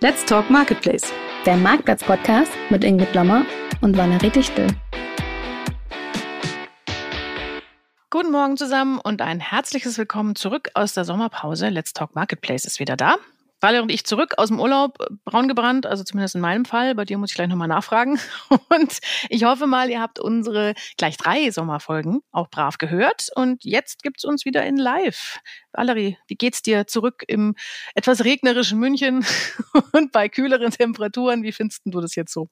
Let's Talk Marketplace. Der Marktplatz-Podcast mit Ingrid Lommer und Valerie Dichtel. Guten Morgen zusammen und ein herzliches Willkommen zurück aus der Sommerpause. Let's Talk Marketplace ist wieder da. Valerie und ich zurück aus dem Urlaub, äh, braun gebrannt, also zumindest in meinem Fall. Bei dir muss ich gleich nochmal nachfragen. Und ich hoffe mal, ihr habt unsere gleich drei Sommerfolgen auch brav gehört. Und jetzt gibt's uns wieder in live. Valerie, wie geht's dir zurück im etwas regnerischen München und bei kühleren Temperaturen? Wie findest du das jetzt so?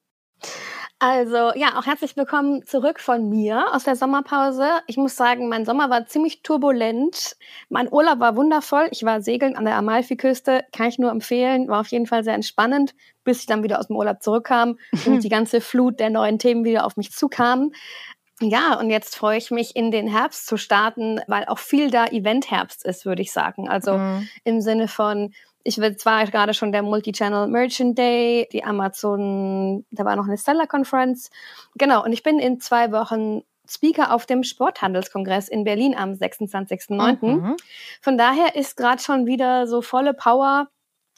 Also ja, auch herzlich willkommen zurück von mir aus der Sommerpause. Ich muss sagen, mein Sommer war ziemlich turbulent. Mein Urlaub war wundervoll. Ich war segeln an der Amalfiküste, kann ich nur empfehlen. War auf jeden Fall sehr entspannend, bis ich dann wieder aus dem Urlaub zurückkam und die ganze Flut der neuen Themen wieder auf mich zukam. Ja, und jetzt freue ich mich, in den Herbst zu starten, weil auch viel da Event-Herbst ist, würde ich sagen. Also mhm. im Sinne von ich will zwar gerade schon der Multi-Channel Merchant Day, die Amazon, da war noch eine Seller Conference. Genau, und ich bin in zwei Wochen Speaker auf dem Sporthandelskongress in Berlin am 26.09. Mhm. Von daher ist gerade schon wieder so volle Power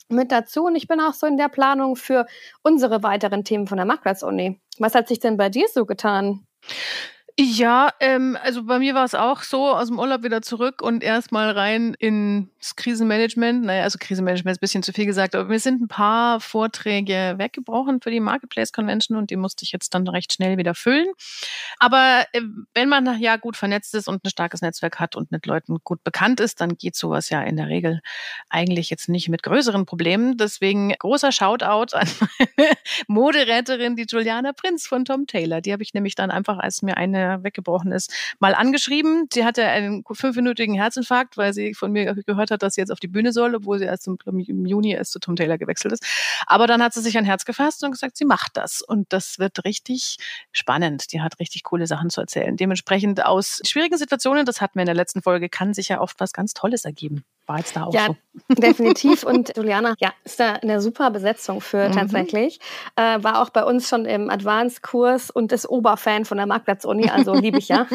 mit dazu und ich bin auch so in der Planung für unsere weiteren Themen von der Marktplatz-Uni. Was hat sich denn bei dir so getan? Ja, ähm, also bei mir war es auch so, aus dem Urlaub wieder zurück und erstmal rein ins Krisenmanagement. Naja, also Krisenmanagement ist ein bisschen zu viel gesagt, aber mir sind ein paar Vorträge weggebrochen für die Marketplace Convention und die musste ich jetzt dann recht schnell wieder füllen. Aber äh, wenn man ja gut vernetzt ist und ein starkes Netzwerk hat und mit Leuten gut bekannt ist, dann geht sowas ja in der Regel eigentlich jetzt nicht mit größeren Problemen. Deswegen großer Shoutout an meine Moderäterin, die Juliana Prinz von Tom Taylor. Die habe ich nämlich dann einfach, als mir eine weggebrochen ist, mal angeschrieben. Sie hatte einen fünfminütigen Herzinfarkt, weil sie von mir gehört hat, dass sie jetzt auf die Bühne soll, obwohl sie erst im, im Juni erst zu Tom Taylor gewechselt ist. Aber dann hat sie sich ein Herz gefasst und gesagt, sie macht das. Und das wird richtig spannend. Die hat richtig coole Sachen zu erzählen. Dementsprechend aus schwierigen Situationen, das hatten wir in der letzten Folge, kann sich ja oft was ganz Tolles ergeben. War jetzt da auch ja, so. definitiv. Und Juliana, ja, ist da eine super Besetzung für mhm. tatsächlich. Äh, war auch bei uns schon im Advanced-Kurs und ist Oberfan von der Marktplatz-Uni, also liebe ich ja.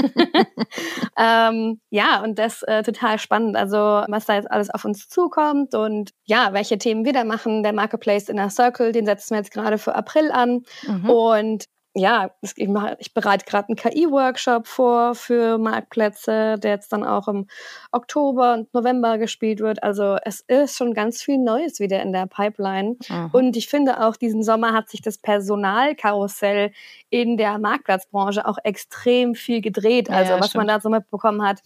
ähm, ja, und das äh, total spannend. Also, was da jetzt alles auf uns zukommt und ja, welche Themen wir da machen. Der Marketplace in der Circle, den setzen wir jetzt gerade für April an. Mhm. Und ja, ich, mache, ich bereite gerade einen KI-Workshop vor für Marktplätze, der jetzt dann auch im Oktober und November gespielt wird. Also es ist schon ganz viel Neues wieder in der Pipeline. Mhm. Und ich finde auch, diesen Sommer hat sich das Personalkarussell in der Marktplatzbranche auch extrem viel gedreht. Also ja, was stimmt. man da so mitbekommen hat,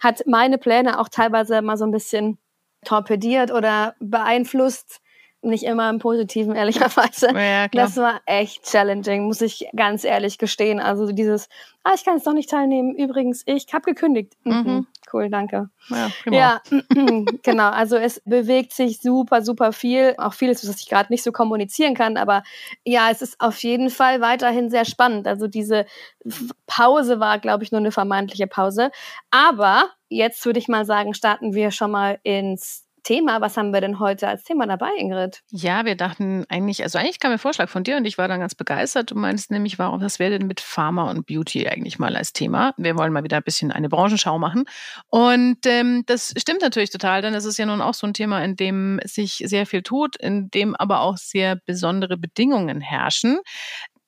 hat meine Pläne auch teilweise mal so ein bisschen torpediert oder beeinflusst nicht immer im Positiven, ehrlicherweise. Ja, das war echt challenging, muss ich ganz ehrlich gestehen. Also dieses, ah, ich kann jetzt doch nicht teilnehmen. Übrigens, ich habe gekündigt. Mhm. Mhm. Cool, danke. Ja, ja genau. Also es bewegt sich super, super viel. Auch vieles, was ich gerade nicht so kommunizieren kann. Aber ja, es ist auf jeden Fall weiterhin sehr spannend. Also diese Pause war, glaube ich, nur eine vermeintliche Pause. Aber jetzt würde ich mal sagen, starten wir schon mal ins Thema. Was haben wir denn heute als Thema dabei, Ingrid? Ja, wir dachten eigentlich, also eigentlich kam ein Vorschlag von dir und ich war dann ganz begeistert. Du meinst nämlich, warum, was wäre denn mit Pharma und Beauty eigentlich mal als Thema? Wir wollen mal wieder ein bisschen eine Branchenschau machen. Und ähm, das stimmt natürlich total, denn es ist ja nun auch so ein Thema, in dem sich sehr viel tut, in dem aber auch sehr besondere Bedingungen herrschen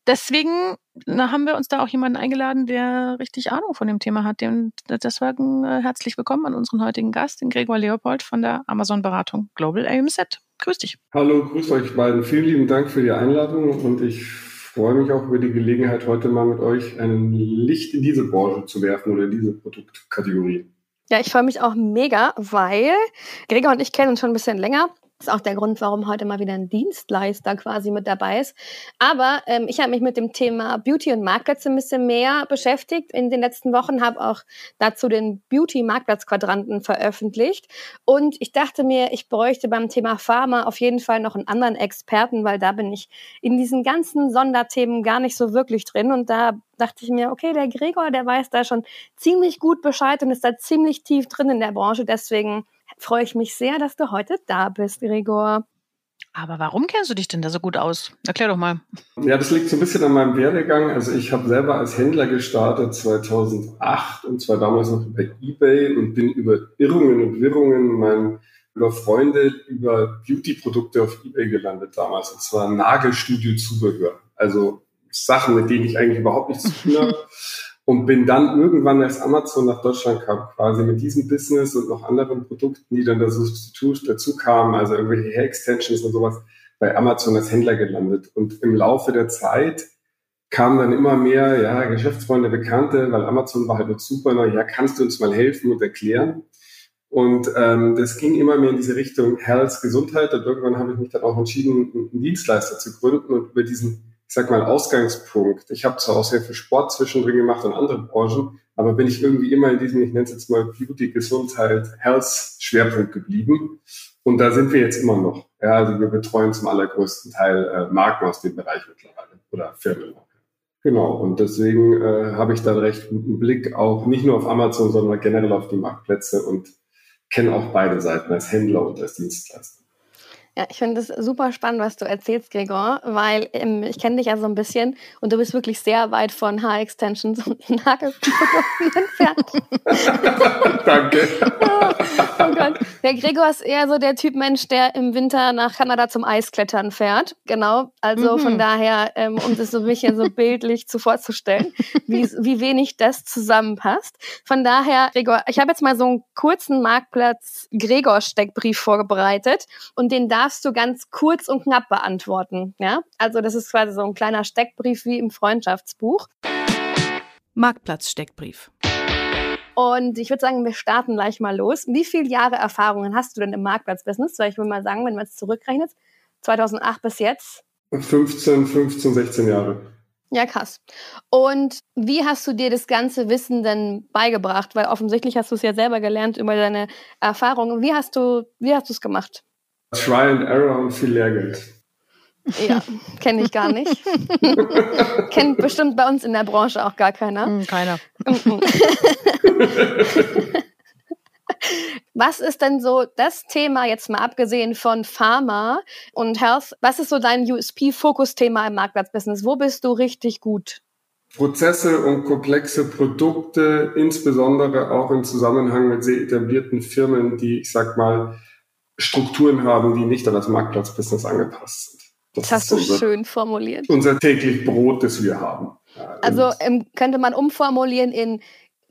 deswegen haben wir uns da auch jemanden eingeladen, der richtig Ahnung von dem Thema hat. Und deswegen äh, herzlich willkommen an unseren heutigen Gast, den Gregor Leopold von der Amazon-Beratung Global AMZ. Grüß dich. Hallo, grüß euch beiden. Vielen lieben Dank für die Einladung und ich freue mich auch über die Gelegenheit, heute mal mit euch ein Licht in diese Branche zu werfen oder in diese Produktkategorie. Ja, ich freue mich auch mega, weil Gregor und ich kennen uns schon ein bisschen länger. Ist auch der Grund, warum heute mal wieder ein Dienstleister quasi mit dabei ist. Aber ähm, ich habe mich mit dem Thema Beauty und Marktplätze ein bisschen mehr beschäftigt in den letzten Wochen, habe auch dazu den Beauty-Marktplatz-Quadranten veröffentlicht. Und ich dachte mir, ich bräuchte beim Thema Pharma auf jeden Fall noch einen anderen Experten, weil da bin ich in diesen ganzen Sonderthemen gar nicht so wirklich drin. Und da dachte ich mir, okay, der Gregor, der weiß da schon ziemlich gut Bescheid und ist da ziemlich tief drin in der Branche. Deswegen freue ich mich sehr, dass du heute da bist, Gregor. Aber warum kennst du dich denn da so gut aus? Erklär doch mal. Ja, das liegt so ein bisschen an meinem Werdegang. Also ich habe selber als Händler gestartet 2008 und zwar damals noch bei eBay und bin über Irrungen und Wirrungen mein über Freunde über Beauty-Produkte auf Ebay gelandet damals. Und zwar Nagelstudio-Zubehör. Also Sachen, mit denen ich eigentlich überhaupt nichts zu tun habe. Und bin dann irgendwann, als Amazon nach Deutschland kam, quasi mit diesem Business und noch anderen Produkten, die dann da Substitut dazu kamen, also irgendwelche Hair-Extensions und sowas, bei Amazon als Händler gelandet. Und im Laufe der Zeit kamen dann immer mehr, ja, Geschäftsfreunde, Bekannte, weil Amazon war halt noch super, na, ja, kannst du uns mal helfen und erklären? Und ähm, das ging immer mehr in diese Richtung Health, Gesundheit. Und irgendwann habe ich mich dann auch entschieden, einen Dienstleister zu gründen und über diesen ich sag mal, Ausgangspunkt. Ich habe zwar auch sehr viel Sport zwischendrin gemacht und andere Branchen, aber bin ich irgendwie immer in diesem, ich nenne es jetzt mal Beauty, Gesundheit, Health Schwerpunkt geblieben. Und da sind wir jetzt immer noch. Ja, also wir betreuen zum allergrößten Teil äh, Marken aus dem Bereich mittlerweile oder Firmen. Genau, und deswegen äh, habe ich da recht guten Blick auch nicht nur auf Amazon, sondern generell auf die Marktplätze und kenne auch beide Seiten als Händler und als Dienstleister. Ja, ich finde es super spannend, was du erzählst, Gregor, weil ähm, ich kenne dich ja so ein bisschen und du bist wirklich sehr weit von Haar-Extensions und Nagelprodukten entfernt. Danke. oh Gott. Der Gregor ist eher so der Typ Mensch, der im Winter nach Kanada zum Eisklettern fährt. Genau. Also mhm. von daher, ähm, um das so ein bisschen so bildlich zu vorzustellen, wie, wie wenig das zusammenpasst. Von daher, Gregor, ich habe jetzt mal so einen kurzen Marktplatz Gregor-Steckbrief vorbereitet und den da darfst du ganz kurz und knapp beantworten. Ja? Also das ist quasi so ein kleiner Steckbrief wie im Freundschaftsbuch. Marktplatz-Steckbrief. Und ich würde sagen, wir starten gleich mal los. Wie viele Jahre Erfahrungen hast du denn im Marktplatzbusiness? Weil ich würde mal sagen, wenn man es zurückrechnet, 2008 bis jetzt? 15, 15, 16 Jahre. Ja, krass. Und wie hast du dir das ganze Wissen denn beigebracht? Weil offensichtlich hast du es ja selber gelernt über deine Erfahrungen. Wie hast du, wie hast du es gemacht? Try and Error und viel Lehrgeld. Ja, kenne ich gar nicht. Kennt bestimmt bei uns in der Branche auch gar keiner. Hm, keiner. was ist denn so das Thema, jetzt mal abgesehen von Pharma und Health, was ist so dein USP-Fokusthema im Marktplatzbusiness? Wo bist du richtig gut? Prozesse und komplexe Produkte, insbesondere auch im Zusammenhang mit sehr etablierten Firmen, die, ich sag mal, Strukturen haben, die nicht an das Marktplatzbusiness angepasst sind. Das, das hast du unser, schön formuliert. Unser täglich Brot, das wir haben. Also ähm, könnte man umformulieren in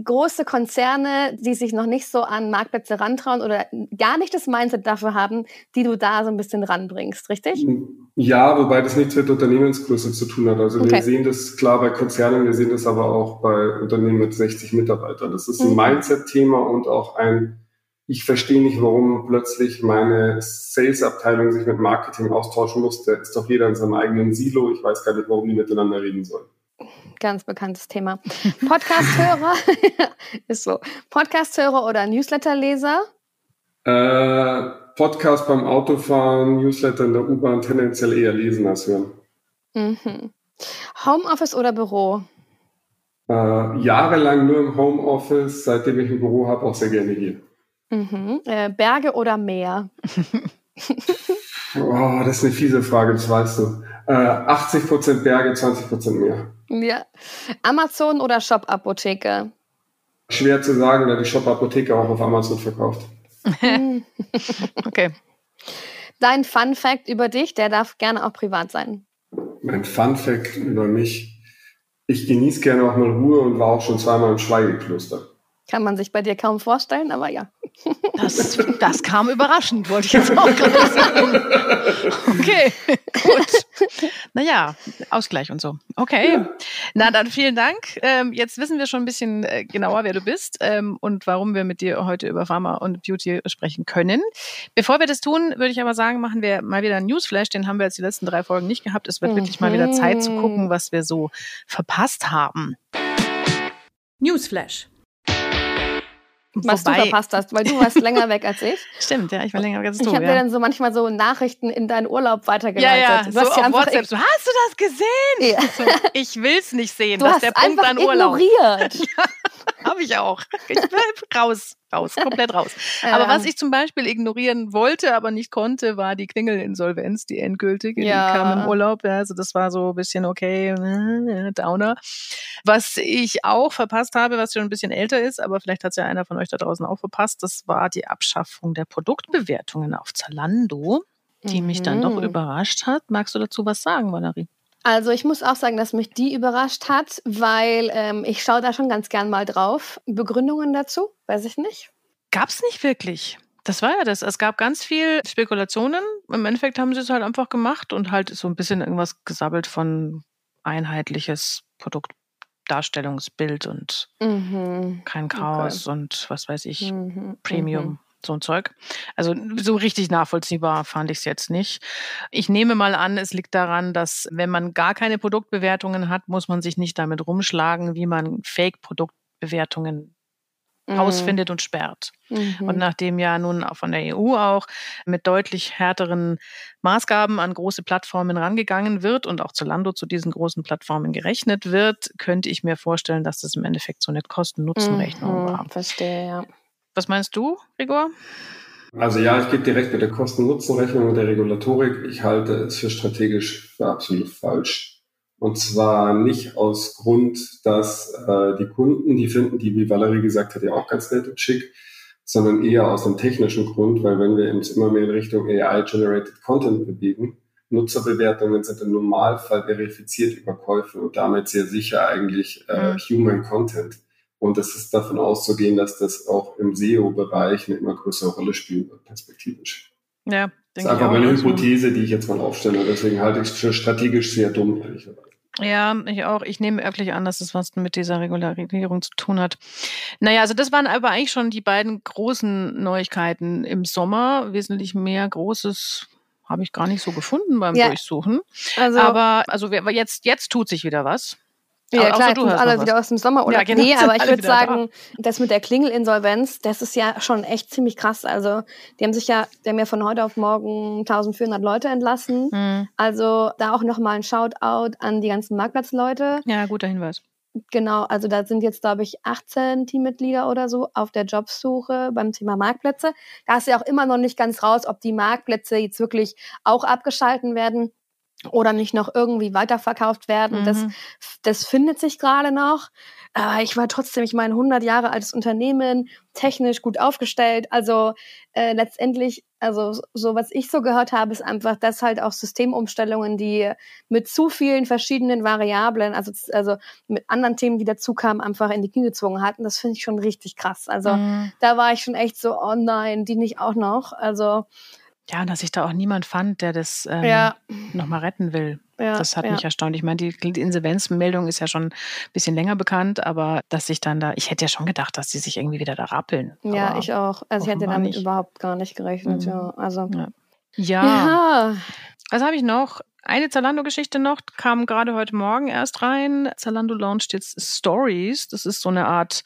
große Konzerne, die sich noch nicht so an Marktplätze rantrauen oder gar nicht das Mindset dafür haben, die du da so ein bisschen ranbringst, richtig? Ja, wobei das nichts mit Unternehmensgröße zu tun hat. Also okay. wir sehen das klar bei Konzernen, wir sehen das aber auch bei Unternehmen mit 60 Mitarbeitern. Das ist ein mhm. Mindset-Thema und auch ein ich verstehe nicht, warum plötzlich meine Sales-Abteilung sich mit Marketing austauschen muss. Da ist doch jeder in seinem eigenen Silo. Ich weiß gar nicht, warum die miteinander reden sollen. Ganz bekanntes Thema. Podcast-Hörer ist so. Podcast-Hörer oder Newsletter-Leser? Äh, Podcast beim Autofahren, Newsletter in der U-Bahn tendenziell eher lesen als hören. Mhm. Homeoffice oder Büro? Äh, jahrelang nur im Homeoffice, seitdem ich ein Büro habe, auch sehr gerne hier. Mhm. Äh, Berge oder Meer? oh, das ist eine fiese Frage, das weißt du. Äh, 80% Berge, 20% Meer. Ja. Amazon oder Shop-Apotheke? Schwer zu sagen, da die Shop-Apotheke auch auf Amazon verkauft. okay. Dein Fun-Fact über dich, der darf gerne auch privat sein. Mein Fun-Fact über mich. Ich genieße gerne auch mal Ruhe und war auch schon zweimal im Schweigekloster. Kann man sich bei dir kaum vorstellen, aber ja. Das, das kam überraschend, wollte ich jetzt auch gerade sagen. Okay, gut. Naja, Ausgleich und so. Okay. Ja. Na dann vielen Dank. Ähm, jetzt wissen wir schon ein bisschen äh, genauer, wer du bist ähm, und warum wir mit dir heute über Pharma und Beauty sprechen können. Bevor wir das tun, würde ich aber sagen, machen wir mal wieder einen Newsflash. Den haben wir jetzt die letzten drei Folgen nicht gehabt. Es wird mhm. wirklich mal wieder Zeit zu gucken, was wir so verpasst haben. Newsflash was Wobei, du verpasst hast, weil du warst länger weg als ich. Stimmt, ja, ich war länger weg als du. Ich habe ja. dir dann so manchmal so Nachrichten in deinen Urlaub weitergeleitet. Ja, ja, du so hast auf WhatsApp. So, hast du das gesehen? Ja. So, ich will's nicht sehen. Du hast der Punkt an Urlaub. ignoriert. Habe ich auch. Ich raus, raus, komplett raus. Aber was ich zum Beispiel ignorieren wollte, aber nicht konnte, war die Klingelinsolvenz, die endgültige. Ja. Die kam im Urlaub. Also das war so ein bisschen okay, äh, Downer. Was ich auch verpasst habe, was schon ein bisschen älter ist, aber vielleicht hat es ja einer von euch da draußen auch verpasst, das war die Abschaffung der Produktbewertungen auf Zalando, die mhm. mich dann doch mhm. überrascht hat. Magst du dazu was sagen, Valerie? Also ich muss auch sagen, dass mich die überrascht hat, weil ähm, ich schaue da schon ganz gern mal drauf. Begründungen dazu? Weiß ich nicht. Gab es nicht wirklich. Das war ja das. Es gab ganz viel Spekulationen. Im Endeffekt haben sie es halt einfach gemacht und halt so ein bisschen irgendwas gesabbelt von einheitliches Produktdarstellungsbild und mhm. kein Chaos okay. und was weiß ich, mhm. Premium. Mhm so ein Zeug. Also so richtig nachvollziehbar fand ich es jetzt nicht. Ich nehme mal an, es liegt daran, dass wenn man gar keine Produktbewertungen hat, muss man sich nicht damit rumschlagen, wie man Fake-Produktbewertungen mhm. ausfindet und sperrt. Mhm. Und nachdem ja nun auch von der EU auch mit deutlich härteren Maßgaben an große Plattformen rangegangen wird und auch zu Lando zu diesen großen Plattformen gerechnet wird, könnte ich mir vorstellen, dass das im Endeffekt so eine Kosten-Nutzen-Rechnung mhm. war. Verstehe, ja. Was meinst du, Gregor? Also ja, ich gebe direkt mit der Kosten-Nutzen-Rechnung und der Regulatorik. Ich halte es für strategisch für absolut falsch. Und zwar nicht aus Grund, dass äh, die Kunden, die finden die, wie Valerie gesagt hat, ja auch ganz nett und schick, sondern eher aus einem technischen Grund, weil wenn wir uns immer mehr in Richtung AI-Generated Content bewegen, Nutzerbewertungen sind im Normalfall verifiziert über Käufe und damit sehr sicher eigentlich äh, mhm. Human Content. Und es ist davon auszugehen, dass das auch im SEO-Bereich eine immer größere Rolle spielen wird, perspektivisch. Ja, das ist einfach meine Hypothese, die ich jetzt mal aufstelle. Deswegen halte ich es für strategisch sehr dumm, ehrlicherweise. Ja, ich auch. Ich nehme wirklich an, dass es was mit dieser Regularisierung zu tun hat. Naja, also das waren aber eigentlich schon die beiden großen Neuigkeiten im Sommer. Wesentlich mehr Großes habe ich gar nicht so gefunden beim ja. Durchsuchen. Also, aber also jetzt, jetzt tut sich wieder was. Ja, klar, jetzt sind alle wieder aus dem Sommer oder ja, genau, nee, aber ich würde sagen, da. das mit der Klingelinsolvenz, das ist ja schon echt ziemlich krass. Also, die haben sich ja, die haben ja von heute auf morgen 1400 Leute entlassen. Mhm. Also, da auch nochmal ein Shoutout an die ganzen Marktplatzleute. Ja, guter Hinweis. Genau, also da sind jetzt, glaube ich, 18 Teammitglieder oder so auf der Jobsuche beim Thema Marktplätze. Da ist ja auch immer noch nicht ganz raus, ob die Marktplätze jetzt wirklich auch abgeschalten werden oder nicht noch irgendwie weiterverkauft werden. Mhm. Das, das findet sich gerade noch. Aber ich war trotzdem, ich meine, 100 Jahre altes Unternehmen, technisch gut aufgestellt. Also äh, letztendlich, also so was ich so gehört habe, ist einfach, dass halt auch Systemumstellungen, die mit zu vielen verschiedenen Variablen, also, also mit anderen Themen, die dazu kamen, einfach in die Knie gezwungen hatten. Das finde ich schon richtig krass. Also mhm. da war ich schon echt so, oh nein, die nicht auch noch. Also ja, und dass sich da auch niemand fand, der das ähm, ja. nochmal retten will. Ja, das hat ja. mich erstaunt. Ich meine, die, die Insolvenzmeldung ist ja schon ein bisschen länger bekannt, aber dass sich dann da, ich hätte ja schon gedacht, dass sie sich irgendwie wieder da rappeln. Ja, ich auch. Also ich hätte damit nicht. überhaupt gar nicht gerechnet, mhm. ja. Also. Ja. ja. Was habe ich noch? Eine Zalando-Geschichte noch, kam gerade heute Morgen erst rein. Zalando launcht jetzt Stories. Das ist so eine Art,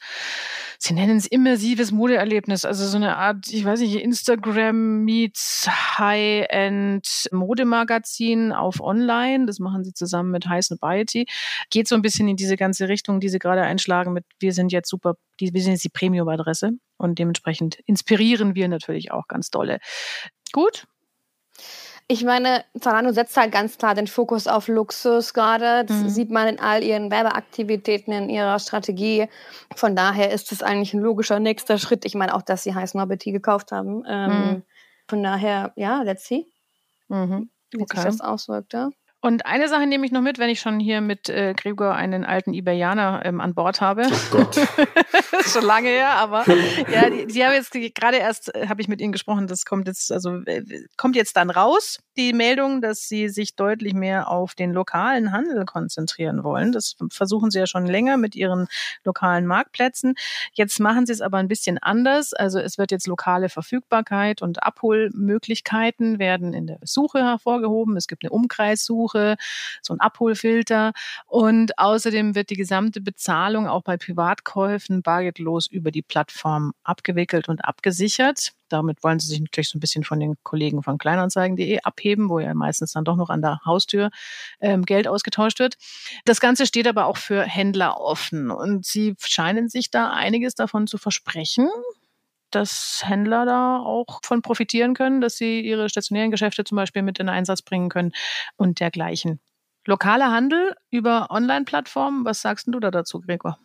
sie nennen es immersives Modeerlebnis. Also so eine Art, ich weiß nicht, Instagram meets High-End Modemagazin auf Online. Das machen sie zusammen mit High Snobiety. Geht so ein bisschen in diese ganze Richtung, die sie gerade einschlagen mit, wir sind jetzt super, wir sind jetzt die Premium-Adresse. Und dementsprechend inspirieren wir natürlich auch ganz dolle. Gut, ich meine, Zalando setzt halt ganz klar den Fokus auf Luxus gerade. Das mhm. sieht man in all ihren Werbeaktivitäten, in ihrer Strategie. Von daher ist es eigentlich ein logischer nächster Schritt. Ich meine auch, dass sie Heiß Novelty gekauft haben. Ähm, mhm. Von daher, ja, let's see, mhm. wie sich das auswirkt. Ja. Und eine Sache nehme ich noch mit, wenn ich schon hier mit äh, Gregor einen alten Iberianer ähm, an Bord habe. Oh Gott. das ist schon lange her, aber ja, die, die haben jetzt gerade erst, äh, habe ich mit ihnen gesprochen, das kommt jetzt, also äh, kommt jetzt dann raus, die Meldung, dass sie sich deutlich mehr auf den lokalen Handel konzentrieren wollen. Das versuchen sie ja schon länger mit ihren lokalen Marktplätzen. Jetzt machen sie es aber ein bisschen anders. Also es wird jetzt lokale Verfügbarkeit und Abholmöglichkeiten werden in der Suche hervorgehoben. Es gibt eine Umkreissuche Suche, so ein Abholfilter. Und außerdem wird die gesamte Bezahlung auch bei Privatkäufen bargeldlos über die Plattform abgewickelt und abgesichert. Damit wollen sie sich natürlich so ein bisschen von den Kollegen von Kleinanzeigen.de abheben, wo ja meistens dann doch noch an der Haustür ähm, Geld ausgetauscht wird. Das Ganze steht aber auch für Händler offen und sie scheinen sich da einiges davon zu versprechen dass Händler da auch von profitieren können, dass sie ihre stationären Geschäfte zum Beispiel mit in Einsatz bringen können und dergleichen. Lokaler Handel über Online-Plattformen, was sagst du da dazu, Gregor?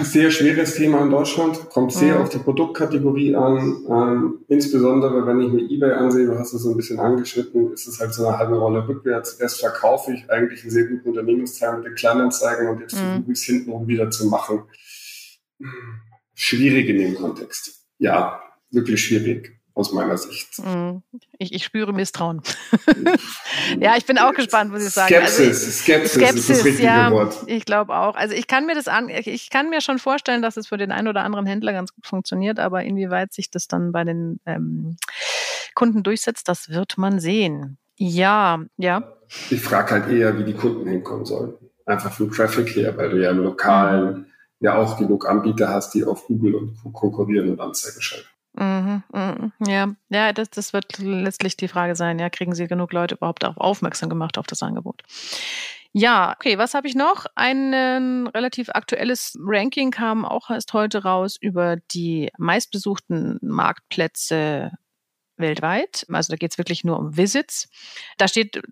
Sehr schweres Thema in Deutschland, kommt sehr mhm. auf die Produktkategorie an. Ähm, insbesondere, wenn ich mir eBay ansehe, du hast es so ein bisschen angeschnitten, ist es halt so eine halbe Rolle rückwärts. Erst verkaufe ich eigentlich einen sehr guten Unternehmensteil mit den Kleinanzeigen und jetzt mhm. versuche ich es hintenrum wieder zu machen. Schwierig in dem Kontext. Ja, wirklich schwierig aus meiner Sicht. Mhm. Ich, ich spüre Misstrauen. ja, ich bin auch gespannt, muss ich sagen. Skepsis, also, Skepsis, Skepsis, ist das richtige ja, Wort. Ich glaube auch. Also ich kann mir das an, ich kann mir schon vorstellen, dass es für den einen oder anderen Händler ganz gut funktioniert, aber inwieweit sich das dann bei den ähm, Kunden durchsetzt, das wird man sehen. Ja, ja. Ich frage halt eher, wie die Kunden hinkommen sollen. Einfach vom Traffic her, weil du ja im Lokalen. Ja auch genug Anbieter hast, die auf Google und konkurrieren und Anzeigen schalten. Mhm, mhm, ja, ja, das, das wird letztlich die Frage sein. Ja, kriegen Sie genug Leute überhaupt auch aufmerksam gemacht auf das Angebot? Ja, okay, was habe ich noch? Ein relativ aktuelles Ranking kam auch erst heute raus über die meistbesuchten Marktplätze weltweit. Also da geht es wirklich nur um Visits. Da steht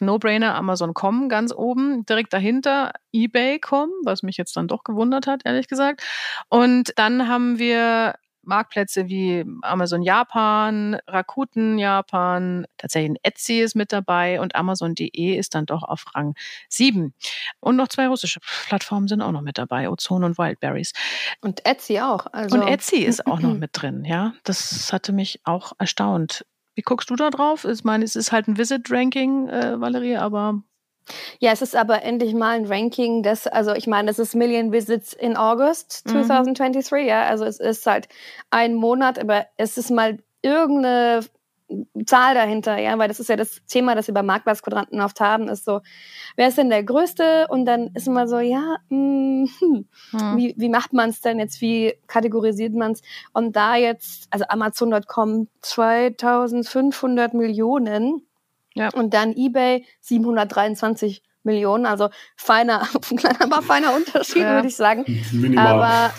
No-Brainer Amazon.com ganz oben, direkt dahinter eBay.com, was mich jetzt dann doch gewundert hat, ehrlich gesagt. Und dann haben wir Marktplätze wie Amazon Japan, Rakuten Japan, tatsächlich Etsy ist mit dabei und Amazon.de ist dann doch auf Rang 7. Und noch zwei russische Plattformen sind auch noch mit dabei, Ozone und Wildberries. Und Etsy auch. Also. Und Etsy ist auch noch mit drin, ja. Das hatte mich auch erstaunt. Wie guckst du da drauf? Ich meine, es ist halt ein Visit-Ranking, äh, Valerie, aber ja, es ist aber endlich mal ein Ranking, das, also ich meine, es ist Million Visits in August 2023, mhm. ja, also es ist halt ein Monat, aber es ist mal irgendeine Zahl dahinter, ja, weil das ist ja das Thema, das wir bei Marktplatzquadranten oft haben, ist so, wer ist denn der Größte? Und dann ist immer so, ja, mh, hm, hm. wie, wie macht man es denn jetzt? Wie kategorisiert man es? Und da jetzt, also Amazon.com 2500 Millionen, ja. Und dann eBay 723 Millionen, also feiner, aber feiner Unterschied, ja. würde ich sagen. Minimal. Aber,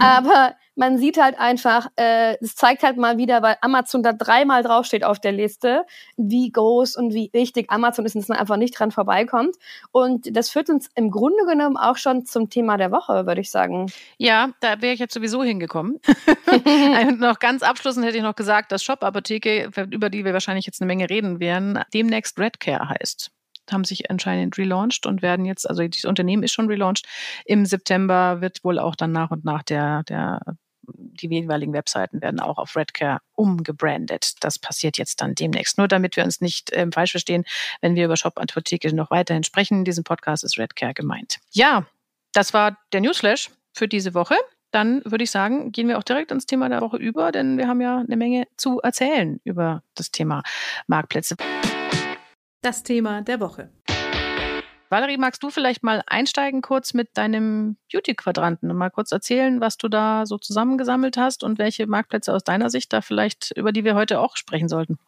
aber man sieht halt einfach, äh, es zeigt halt mal wieder, weil Amazon da dreimal draufsteht auf der Liste, wie groß und wie wichtig Amazon ist und dass man einfach nicht dran vorbeikommt. Und das führt uns im Grunde genommen auch schon zum Thema der Woche, würde ich sagen. Ja, da wäre ich jetzt sowieso hingekommen. und noch ganz abschließend hätte ich noch gesagt, dass Shop-Apotheke, über die wir wahrscheinlich jetzt eine Menge reden werden, demnächst Redcare heißt haben sich anscheinend relaunched und werden jetzt, also das Unternehmen ist schon relaunched. Im September wird wohl auch dann nach und nach der, der die jeweiligen Webseiten werden auch auf Redcare umgebrandet. Das passiert jetzt dann demnächst. Nur damit wir uns nicht ähm, falsch verstehen, wenn wir über Shop Apotheke noch weiterhin sprechen. In diesem Podcast ist Redcare gemeint. Ja, das war der Newsflash für diese Woche. Dann würde ich sagen, gehen wir auch direkt ins Thema der Woche über, denn wir haben ja eine Menge zu erzählen über das Thema Marktplätze. Das Thema der Woche. Valerie, magst du vielleicht mal einsteigen kurz mit deinem Beauty-Quadranten und mal kurz erzählen, was du da so zusammengesammelt hast und welche Marktplätze aus deiner Sicht da vielleicht, über die wir heute auch sprechen sollten?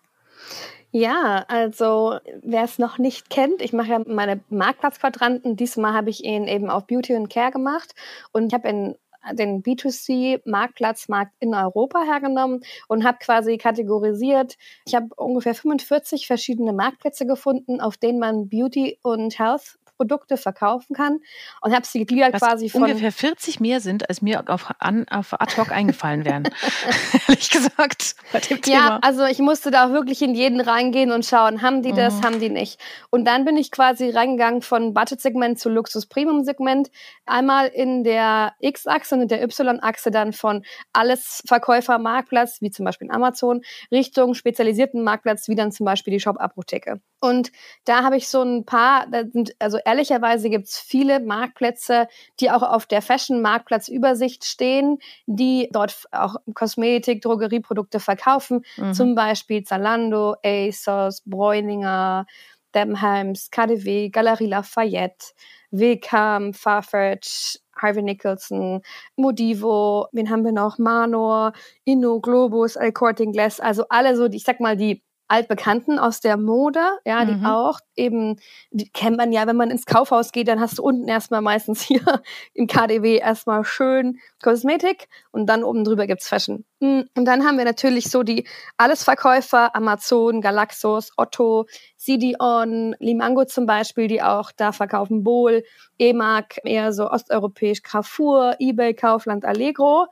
Ja, also wer es noch nicht kennt, ich mache ja meine Marktplatzquadranten. Diesmal habe ich ihn eben auf Beauty und Care gemacht und ich habe in den B2C-Marktplatzmarkt in Europa hergenommen und habe quasi kategorisiert. Ich habe ungefähr 45 verschiedene Marktplätze gefunden, auf denen man Beauty und Health Produkte verkaufen kann und habe sie gegliedert Was quasi von ungefähr 40 mehr sind, als mir auf, an, auf ad hoc eingefallen wären. Ehrlich gesagt bei dem Thema. Ja, also ich musste da auch wirklich in jeden reingehen und schauen, haben die das, mhm. haben die nicht. Und dann bin ich quasi reingegangen von Budget-Segment zu Luxus-Premium-Segment. Einmal in der X-Achse und in der Y-Achse dann von alles Verkäufer-Marktplatz, wie zum Beispiel Amazon, Richtung spezialisierten Marktplatz, wie dann zum Beispiel die Shop-Apotheke. Und da habe ich so ein paar, sind, also ehrlicherweise gibt es viele Marktplätze, die auch auf der Fashion-Marktplatzübersicht stehen, die dort auch Kosmetik, Drogerieprodukte verkaufen. Mhm. Zum Beispiel Zalando, ASOS, Bräuninger, Debenheims, KDW, Galerie Lafayette, Wecam, Farfetch, Harvey Nicholson, Modivo, wen haben wir noch? Manor, Inno, Globus, Corte Inglés, also alle so, ich sag mal, die Altbekannten aus der Mode, ja, die mhm. auch eben, die kennt man ja, wenn man ins Kaufhaus geht, dann hast du unten erstmal meistens hier im KDW erstmal schön Kosmetik und dann oben drüber gibt's Fashion. Hm, und dann haben wir natürlich so die Allesverkäufer, Amazon, Galaxos, Otto, CDON, Limango zum Beispiel, die auch da verkaufen, Bol, EMAG, eher so osteuropäisch, Carrefour, Ebay, Kaufland, Allegro.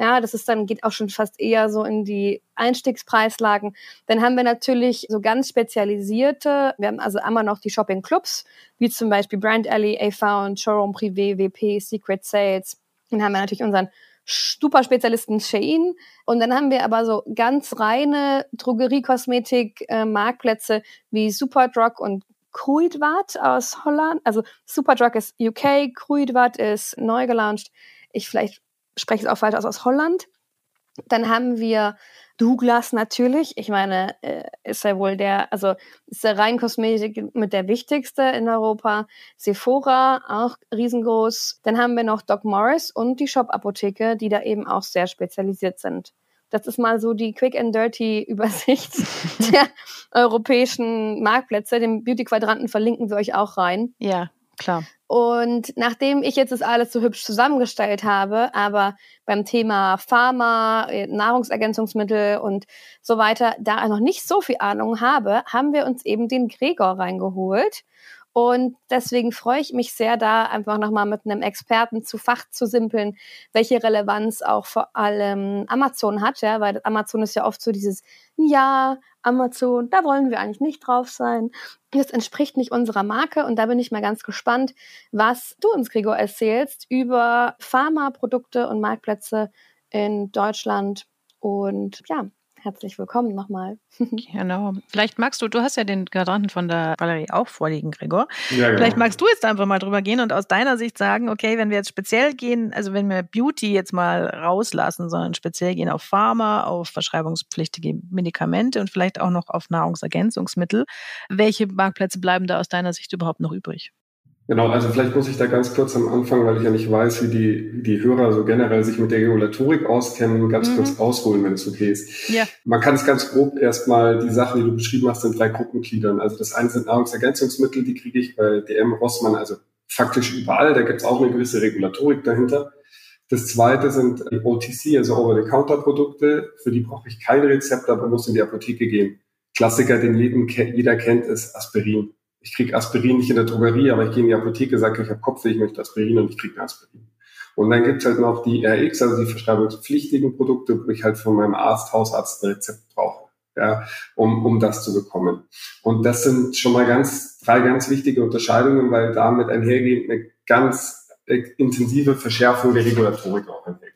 Ja, das ist dann, geht auch schon fast eher so in die Einstiegspreislagen. Dann haben wir natürlich so ganz spezialisierte, wir haben also einmal noch die Shopping-Clubs, wie zum Beispiel Brand Alley, A-Found, Showroom Privé, WP, Secret Sales. Dann haben wir natürlich unseren Super-Spezialisten Shein. Und dann haben wir aber so ganz reine Drogerie-Kosmetik-Marktplätze äh, wie Superdrug und Kruidvat aus Holland. Also Superdrug ist UK, Kruidvat ist neu gelauncht. Ich vielleicht spreche es auch falsch aus, aus Holland. Dann haben wir Douglas natürlich. Ich meine, äh, ist ja wohl der, also ist der Reinkosmetik mit der wichtigste in Europa. Sephora, auch riesengroß. Dann haben wir noch Doc Morris und die Shop-Apotheke, die da eben auch sehr spezialisiert sind. Das ist mal so die Quick and Dirty Übersicht der europäischen Marktplätze. Den Beauty-Quadranten verlinken wir euch auch rein. Ja, klar. Und nachdem ich jetzt das alles so hübsch zusammengestellt habe, aber beim Thema Pharma, äh, Nahrungsergänzungsmittel und so weiter da noch nicht so viel Ahnung habe, haben wir uns eben den Gregor reingeholt. Und deswegen freue ich mich sehr, da einfach nochmal mit einem Experten zu Fach zu simpeln, welche Relevanz auch vor allem Amazon hat, ja, weil Amazon ist ja oft so dieses, ja, Amazon, da wollen wir eigentlich nicht drauf sein. Das entspricht nicht unserer Marke und da bin ich mal ganz gespannt, was du uns, Gregor, erzählst über Pharmaprodukte und Marktplätze in Deutschland. Und ja, Herzlich willkommen nochmal. Genau. Vielleicht magst du, du hast ja den Quadranten von der Valerie auch vorliegen, Gregor. Ja, genau. Vielleicht magst du jetzt einfach mal drüber gehen und aus deiner Sicht sagen, okay, wenn wir jetzt speziell gehen, also wenn wir Beauty jetzt mal rauslassen, sondern speziell gehen auf Pharma, auf verschreibungspflichtige Medikamente und vielleicht auch noch auf Nahrungsergänzungsmittel, welche Marktplätze bleiben da aus deiner Sicht überhaupt noch übrig? Genau, also vielleicht muss ich da ganz kurz am Anfang, weil ich ja nicht weiß, wie die, wie die Hörer so generell sich mit der Regulatorik auskennen, ganz mhm. kurz ausholen, wenn es okay ist. Ja. Man kann es ganz grob erstmal die Sachen, die du beschrieben hast, in drei Gruppen gliedern. Also das eine sind Nahrungsergänzungsmittel, die kriege ich bei DM Rossmann, also faktisch überall, da gibt es auch eine gewisse Regulatorik dahinter. Das zweite sind OTC, also Over-the-Counter-Produkte, für die brauche ich kein Rezept, aber muss in die Apotheke gehen. Klassiker, den jeder kennt, ist Aspirin ich kriege Aspirin nicht in der Drogerie, aber ich gehe in die Apotheke, sage, ich habe Kopfweh, ich möchte Aspirin und ich kriege Aspirin. Und dann gibt's halt noch die RX, also die verschreibungspflichtigen Produkte, wo ich halt von meinem Arzt, Hausarzt ein Rezept brauche, ja, um, um das zu bekommen. Und das sind schon mal ganz, drei ganz wichtige Unterscheidungen, weil damit einhergehend eine ganz intensive Verschärfung der Regulatorik auch einhergeht.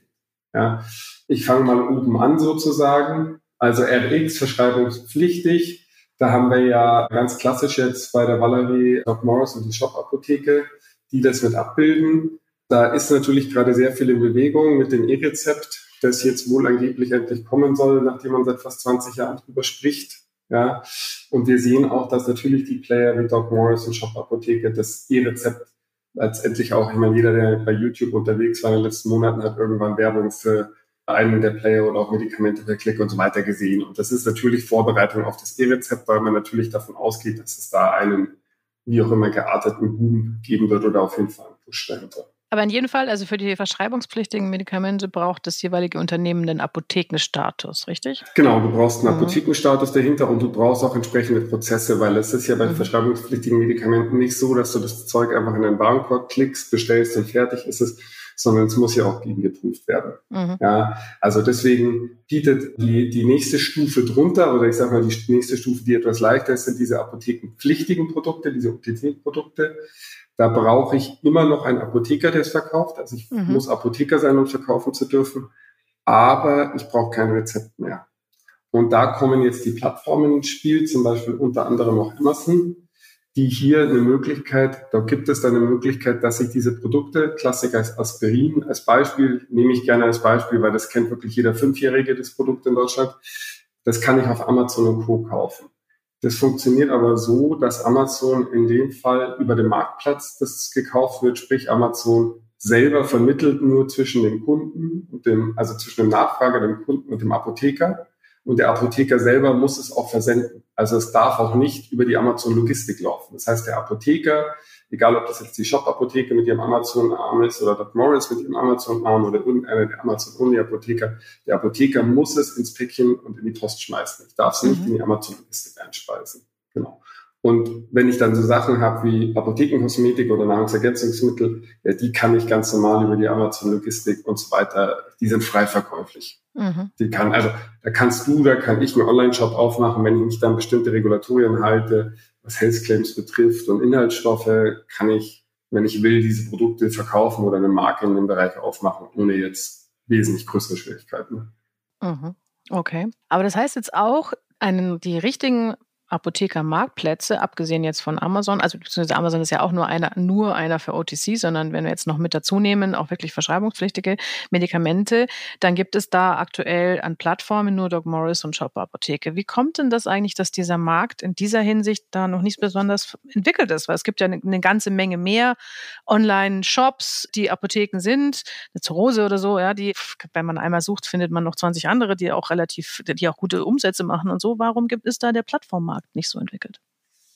Ja. Ich fange mal oben an sozusagen. Also RX verschreibungspflichtig, da haben wir ja ganz klassisch jetzt bei der Valerie Doc Morris und die Shop-Apotheke, die das mit abbilden. Da ist natürlich gerade sehr viel in Bewegung mit dem E-Rezept, das jetzt wohl angeblich endlich kommen soll, nachdem man seit fast 20 Jahren drüber spricht. Ja, und wir sehen auch, dass natürlich die Player wie Doc Morris und Shop Apotheke das E-Rezept letztendlich auch, ich meine, jeder, der bei YouTube unterwegs war in den letzten Monaten, hat irgendwann Werbung für einen der Player oder auch Medikamente per Klick und so weiter gesehen. Und das ist natürlich Vorbereitung auf das E-Rezept, weil man natürlich davon ausgeht, dass es da einen wie auch immer gearteten Boom geben wird oder auf jeden Fall einen Push dahinter. Aber in jedem Fall, also für die verschreibungspflichtigen Medikamente braucht das jeweilige Unternehmen den Apothekenstatus, richtig? Genau, du brauchst einen mhm. Apothekenstatus dahinter und du brauchst auch entsprechende Prozesse, weil es ist ja bei mhm. verschreibungspflichtigen Medikamenten nicht so, dass du das Zeug einfach in den Warenkorb klickst, bestellst und fertig ist es, sondern es muss ja auch gegengeprüft werden. Mhm. Ja, also deswegen bietet die, die nächste Stufe drunter oder ich sage mal die nächste Stufe, die etwas leichter ist, sind diese apothekenpflichtigen Produkte, diese OTC-Produkte. Da brauche ich immer noch einen Apotheker, der es verkauft. Also ich mhm. muss Apotheker sein, um verkaufen zu dürfen. Aber ich brauche kein Rezept mehr. Und da kommen jetzt die Plattformen ins Spiel, zum Beispiel unter anderem auch Amazon, die hier eine Möglichkeit, da gibt es dann eine Möglichkeit, dass ich diese Produkte, Klassiker als Aspirin, als Beispiel, nehme ich gerne als Beispiel, weil das kennt wirklich jeder Fünfjährige, das Produkt in Deutschland, das kann ich auf Amazon und Co. kaufen. Das funktioniert aber so, dass Amazon in dem Fall über den Marktplatz, das gekauft wird, sprich Amazon selber vermittelt nur zwischen dem Kunden und dem, also zwischen dem Nachfrager, dem Kunden und dem Apotheker. Und der Apotheker selber muss es auch versenden. Also es darf auch nicht über die Amazon Logistik laufen. Das heißt, der Apotheker, egal ob das jetzt die Shop-Apotheke mit ihrem Amazon-Arm ist oder Doc Morris mit ihrem Amazon-Arm oder irgendeine der Amazon-Only-Apotheker, der Apotheker muss es ins Päckchen und in die Post schmeißen. Ich darf es mhm. nicht in die Amazon-Logistik einspeisen. Genau. Und wenn ich dann so Sachen habe wie Apothekenkosmetik oder Nahrungsergänzungsmittel, ja, die kann ich ganz normal über die Amazon-Logistik und so weiter, die sind frei verkäuflich. Mhm. Die kann, also da kannst du, da kann ich einen Online-Shop aufmachen, wenn ich mich dann bestimmte Regulatorien halte, was Health Claims betrifft und Inhaltsstoffe, kann ich, wenn ich will, diese Produkte verkaufen oder eine Marke in dem Bereich aufmachen, ohne jetzt wesentlich größere Schwierigkeiten. Mhm. Okay. Aber das heißt jetzt auch, einen, die richtigen Apothekermarktplätze, abgesehen jetzt von Amazon, also beziehungsweise Amazon ist ja auch nur einer, nur einer für OTC, sondern wenn wir jetzt noch mit dazu nehmen, auch wirklich verschreibungspflichtige Medikamente, dann gibt es da aktuell an Plattformen nur Doc Morris und Shopper Apotheke. Wie kommt denn das eigentlich, dass dieser Markt in dieser Hinsicht da noch nicht besonders entwickelt ist? Weil es gibt ja eine, eine ganze Menge mehr Online-Shops, die Apotheken sind, eine Zurose oder so, ja, die, wenn man einmal sucht, findet man noch 20 andere, die auch relativ, die auch gute Umsätze machen und so. Warum gibt es da der Plattformmarkt? Markt nicht so entwickelt?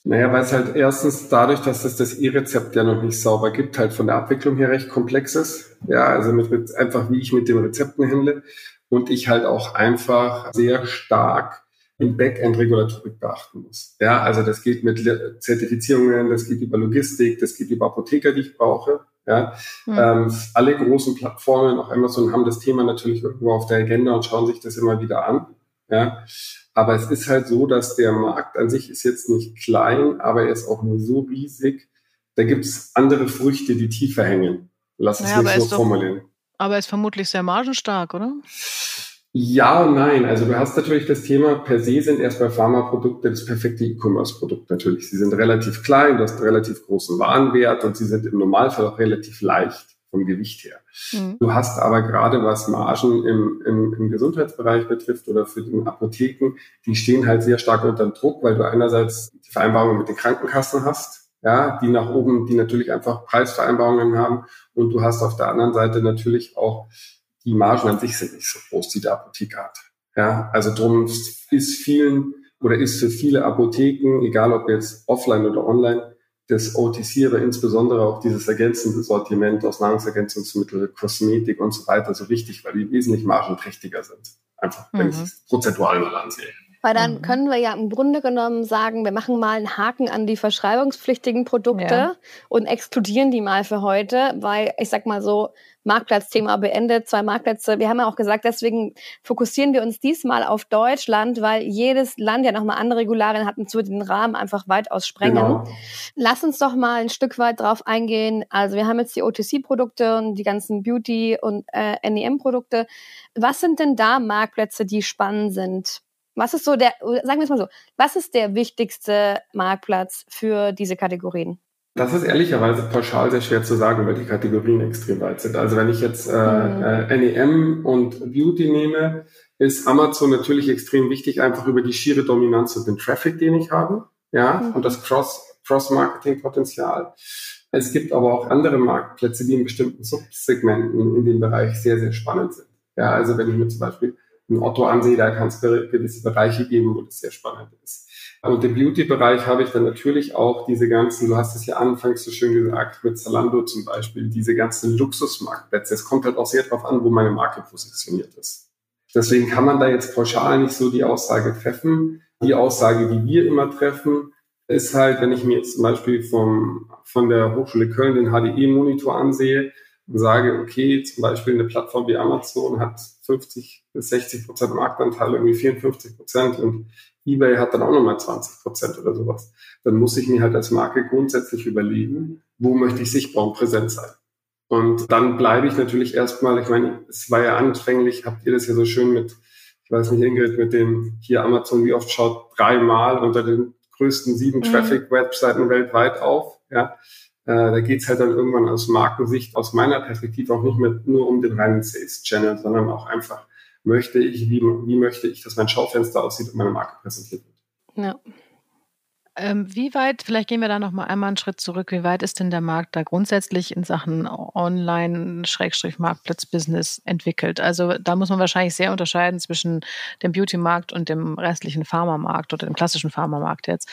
Naja, weil es halt erstens dadurch, dass es das E-Rezept ja noch nicht sauber gibt, halt von der Abwicklung her recht komplex ist. Ja, also mit, einfach wie ich mit den Rezepten handle und ich halt auch einfach sehr stark im Backend Regulatorik beachten muss. Ja, also das geht mit Zertifizierungen, das geht über Logistik, das geht über Apotheker, die ich brauche. Ja, mhm. ähm, alle großen Plattformen, auch Amazon, haben das Thema natürlich irgendwo auf der Agenda und schauen sich das immer wieder an. Ja, aber es ist halt so, dass der Markt an sich ist jetzt nicht klein, aber er ist auch nur so riesig. Da gibt es andere Früchte, die tiefer hängen. Lass es naja, mich so formulieren. aber er ist vermutlich sehr margenstark, oder? Ja und nein. Also du hast natürlich das Thema, per se sind erstmal Pharmaprodukte das perfekte E-Commerce-Produkt natürlich. Sie sind relativ klein, du hast einen relativ großen Warenwert und sie sind im Normalfall auch relativ leicht vom Gewicht her. Mhm. Du hast aber gerade was Margen im, im, im Gesundheitsbereich betrifft oder für die Apotheken, die stehen halt sehr stark unter Druck, weil du einerseits die Vereinbarungen mit den Krankenkassen hast, ja, die nach oben, die natürlich einfach Preisvereinbarungen haben und du hast auf der anderen Seite natürlich auch die Margen an sich sind nicht so groß, die der Apotheke hat. Ja, also drum ist vielen oder ist für viele Apotheken, egal ob jetzt offline oder online, das OTC, aber insbesondere auch dieses ergänzende Sortiment aus Nahrungsergänzungsmittel, Kosmetik und so weiter so wichtig, weil die wesentlich margenträchtiger sind. Einfach, wenn mhm. ich es prozentual mal ansehe. Weil dann mhm. können wir ja im Grunde genommen sagen, wir machen mal einen Haken an die verschreibungspflichtigen Produkte ja. und exkludieren die mal für heute, weil ich sag mal so, Marktplatzthema beendet, zwei Marktplätze. Wir haben ja auch gesagt, deswegen fokussieren wir uns diesmal auf Deutschland, weil jedes Land ja nochmal andere Regularien hat und so den Rahmen einfach weitaus sprengen. Genau. Lass uns doch mal ein Stück weit drauf eingehen. Also wir haben jetzt die OTC-Produkte und die ganzen Beauty- und äh, NEM-Produkte. Was sind denn da Marktplätze, die spannend sind? Was ist so der, sagen wir es mal so, was ist der wichtigste Marktplatz für diese Kategorien? Das ist ehrlicherweise pauschal sehr schwer zu sagen, weil die Kategorien extrem weit sind. Also wenn ich jetzt äh, mhm. äh, NEM und Beauty nehme, ist Amazon natürlich extrem wichtig, einfach über die schiere Dominanz und den Traffic, den ich habe, ja, mhm. und das Cross, Cross-Marketing-Potenzial. Es gibt aber auch andere Marktplätze, die in bestimmten Subsegmenten in dem Bereich sehr, sehr spannend sind. Ja, also wenn ich mir zum Beispiel ein Otto ansehe, da kann es gewisse Bereiche geben, wo das sehr spannend ist. Und im Beauty-Bereich habe ich dann natürlich auch diese ganzen, du hast es ja anfangs so schön gesagt, mit Zalando zum Beispiel, diese ganzen Luxusmarktplätze. Es kommt halt auch sehr darauf an, wo meine Marke positioniert ist. Deswegen kann man da jetzt pauschal nicht so die Aussage treffen. Die Aussage, die wir immer treffen, ist halt, wenn ich mir jetzt zum Beispiel vom, von der Hochschule Köln den HDE-Monitor ansehe, und sage, okay, zum Beispiel eine Plattform wie Amazon hat 50 bis 60 Prozent Marktanteil, irgendwie 54 Prozent und eBay hat dann auch nochmal 20 Prozent oder sowas. Dann muss ich mir halt als Marke grundsätzlich überlegen, wo möchte ich sichtbar und präsent sein. Und dann bleibe ich natürlich erstmal, ich meine, es war ja anfänglich, habt ihr das ja so schön mit, ich weiß nicht, Ingrid, mit dem hier Amazon, wie oft schaut dreimal unter den größten sieben mhm. Traffic-Webseiten weltweit auf, ja. Äh, da geht's halt dann irgendwann aus Markensicht, aus meiner Perspektive auch nicht mehr nur um den reinen Sales-Channel, sondern auch einfach möchte ich, wie, wie möchte ich, dass mein Schaufenster aussieht und meine Marke präsentiert wird. Ja. Ähm, wie weit, vielleicht gehen wir da noch mal einmal einen Schritt zurück, wie weit ist denn der Markt da grundsätzlich in Sachen Online-Marktplatz-Business entwickelt? Also da muss man wahrscheinlich sehr unterscheiden zwischen dem Beauty-Markt und dem restlichen Pharmamarkt oder dem klassischen Pharmamarkt jetzt.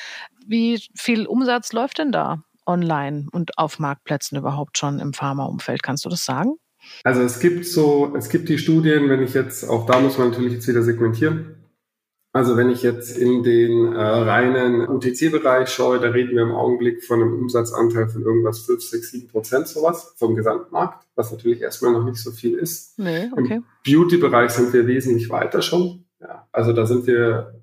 Wie viel Umsatz läuft denn da online und auf Marktplätzen überhaupt schon im Pharmaumfeld? Kannst du das sagen? Also es gibt so, es gibt die Studien, wenn ich jetzt, auch da muss man natürlich jetzt wieder segmentieren. Also wenn ich jetzt in den äh, reinen UTC-Bereich schaue, da reden wir im Augenblick von einem Umsatzanteil von irgendwas 5, 6, 7 Prozent sowas vom Gesamtmarkt, was natürlich erstmal noch nicht so viel ist. Nee, okay. Im Beauty-Bereich sind wir wesentlich weiter schon. Ja, also da sind wir,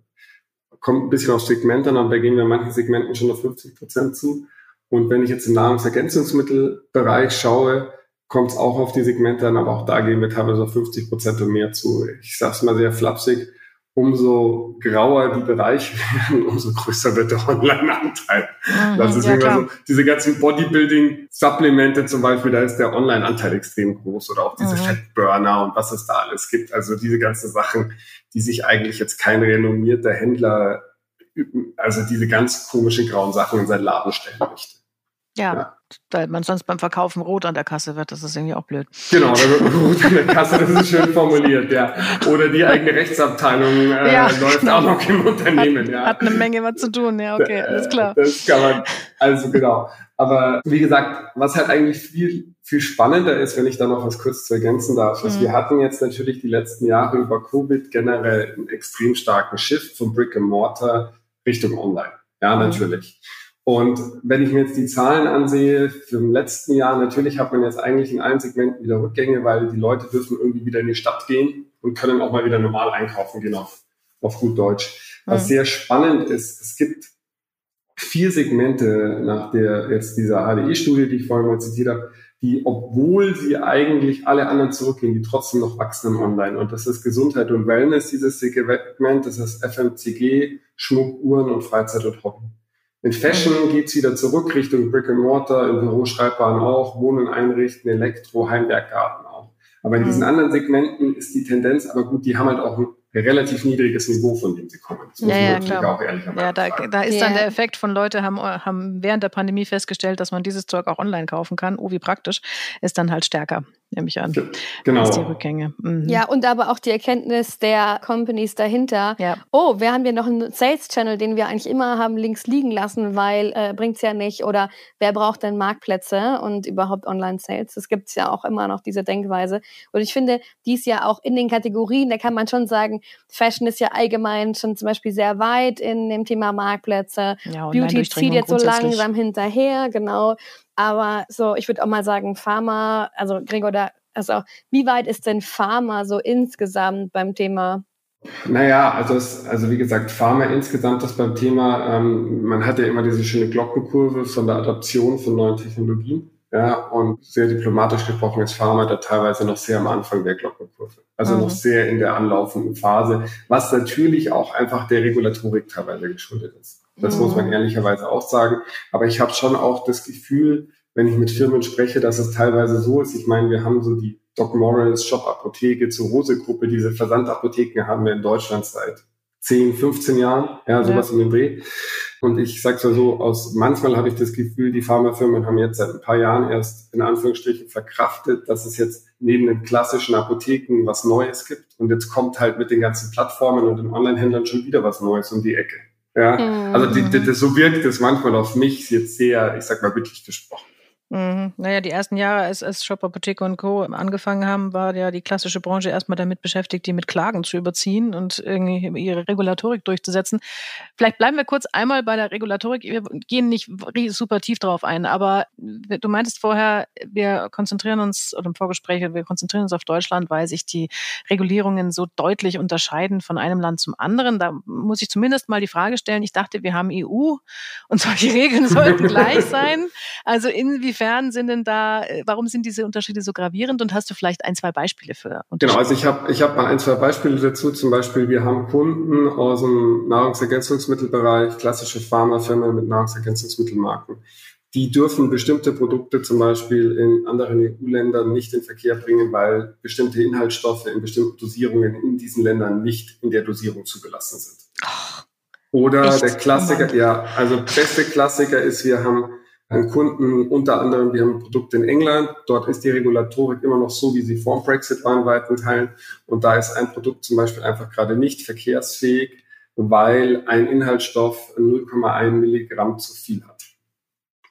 kommt ein bisschen auf Segmente an, aber da gehen wir manchen Segmenten schon auf 50 Prozent zu. Und wenn ich jetzt im Nahrungsergänzungsmittelbereich schaue, kommt es auch auf die Segmente an, aber auch da gehen wir teilweise auf 50 Prozent und mehr zu. Ich sage es mal sehr flapsig, umso grauer die Bereiche werden, umso größer wird der Online-Anteil. Mhm, das ist ja, so, diese ganzen Bodybuilding-Supplemente zum Beispiel, da ist der Online-Anteil extrem groß oder auch diese mhm. Fettburner und was es da alles gibt. Also diese ganzen Sachen, die sich eigentlich jetzt kein renommierter Händler, also diese ganz komischen grauen Sachen in seinen Laden stellen möchte. Ja, ja, weil man sonst beim Verkaufen rot an der Kasse wird, das ist irgendwie auch blöd. Genau, rot an der Kasse, das ist schön formuliert, ja. Oder die eigene Rechtsabteilung äh, ja, läuft genau. auch noch im Unternehmen, ja. Hat eine Menge was zu tun, ja, okay, alles klar. Das kann man, also genau. Aber wie gesagt, was halt eigentlich viel, viel spannender ist, wenn ich da noch was kurz zu ergänzen darf, ist, mhm. wir hatten jetzt natürlich die letzten Jahre über Covid generell einen extrem starken Shift von Brick and Mortar Richtung Online. Ja, mhm. natürlich. Mhm. Und wenn ich mir jetzt die Zahlen ansehe für im letzten Jahr, natürlich hat man jetzt eigentlich in allen Segmenten wieder Rückgänge, weil die Leute dürfen irgendwie wieder in die Stadt gehen und können auch mal wieder normal einkaufen gehen auf, auf gut Deutsch. Was mhm. sehr spannend ist, es gibt vier Segmente nach der jetzt dieser HDE-Studie, die ich vorhin mal zitiert habe, die, obwohl sie eigentlich alle anderen zurückgehen, die trotzdem noch wachsen im Online. Und das ist Gesundheit und Wellness, dieses Segment, das ist FMCG, Schmuck, Uhren und Freizeit und Hobby. In Fashion geht's wieder zurück Richtung Brick and Mortar, im Büro Schreibbaren auch, Wohnen einrichten, Elektro, Heimwerkgarten auch. Aber in diesen mhm. anderen Segmenten ist die Tendenz, aber gut, die haben halt auch ein relativ niedriges Niveau, von dem sie kommen. Das muss ja, ja, klar. auch ehrlicherweise ja, da, da ist dann der Effekt von Leute haben, haben während der Pandemie festgestellt, dass man dieses Zeug auch online kaufen kann. Oh, wie praktisch. Ist dann halt stärker, nehme ich an. Genau. Als die Rückgänge. Mhm. Ja, und aber auch die Erkenntnis der Companies dahinter. Ja. Oh, wir haben ja noch einen Sales-Channel, den wir eigentlich immer haben links liegen lassen, weil äh, bringt's ja nicht. Oder wer braucht denn Marktplätze und überhaupt Online-Sales? Das gibt's ja auch immer noch, diese Denkweise. Und ich finde, dies ja auch in den Kategorien, da kann man schon sagen, Fashion ist ja allgemein schon zum Beispiel sehr weit in dem Thema Marktplätze. Ja, Beauty zieht jetzt so langsam hinterher, genau. Aber so, ich würde auch mal sagen, Pharma, also Gregor, da, also wie weit ist denn Pharma so insgesamt beim Thema naja, also, es, also wie gesagt, Pharma insgesamt ist beim Thema, ähm, man hat ja immer diese schöne Glockenkurve von der Adaption von neuen Technologien. Ja, und sehr diplomatisch gesprochen ist Pharma da teilweise noch sehr am Anfang der Glockenkurve. Also mhm. noch sehr in der anlaufenden Phase, was natürlich auch einfach der Regulatorik teilweise geschuldet ist. Das mhm. muss man mhm. ehrlicherweise auch sagen. Aber ich habe schon auch das Gefühl, wenn ich mit Firmen spreche, dass es teilweise so ist. Ich meine, wir haben so die Doc Morris Shop Apotheke zur Hose Gruppe. Diese Versandapotheken haben wir in Deutschland seit 10, 15 Jahren, ja, sowas ja. in dem Dreh. Und ich sag's mal so, aus manchmal habe ich das Gefühl, die Pharmafirmen haben jetzt seit ein paar Jahren erst in Anführungsstrichen verkraftet, dass es jetzt neben den klassischen Apotheken was Neues gibt. Und jetzt kommt halt mit den ganzen Plattformen und den Online-Händlern schon wieder was Neues um die Ecke. Ja, mhm. also die, die, so wirkt es manchmal auf mich jetzt sehr, ich sag mal, wirklich gesprochen. Mhm. Naja, die ersten Jahre, als, als Shop Apotheke und Co. angefangen haben, war ja die klassische Branche erstmal damit beschäftigt, die mit Klagen zu überziehen und irgendwie ihre Regulatorik durchzusetzen. Vielleicht bleiben wir kurz einmal bei der Regulatorik. Wir gehen nicht super tief drauf ein, aber du meintest vorher, wir konzentrieren uns, oder im Vorgespräch, wir konzentrieren uns auf Deutschland, weil sich die Regulierungen so deutlich unterscheiden von einem Land zum anderen. Da muss ich zumindest mal die Frage stellen, ich dachte, wir haben EU und solche Regeln sollten gleich sein. Also inwiefern inwiefern sind denn da, äh, warum sind diese Unterschiede so gravierend und hast du vielleicht ein, zwei Beispiele für Genau, also ich habe ich hab mal ein, zwei Beispiele dazu. Zum Beispiel, wir haben Kunden aus dem Nahrungsergänzungsmittelbereich, klassische Pharmafirmen mit Nahrungsergänzungsmittelmarken. Die dürfen bestimmte Produkte zum Beispiel in anderen EU-Ländern nicht in Verkehr bringen, weil bestimmte Inhaltsstoffe in bestimmten Dosierungen in diesen Ländern nicht in der Dosierung zugelassen sind. Oder Echt? der Klassiker, ja, also beste Klassiker ist, wir haben einen Kunden, unter anderem, wir haben ein Produkt in England, dort ist die Regulatorik immer noch so, wie sie vor Brexit war in weiten Teilen. Und da ist ein Produkt zum Beispiel einfach gerade nicht verkehrsfähig, weil ein Inhaltsstoff 0,1 Milligramm zu viel hat.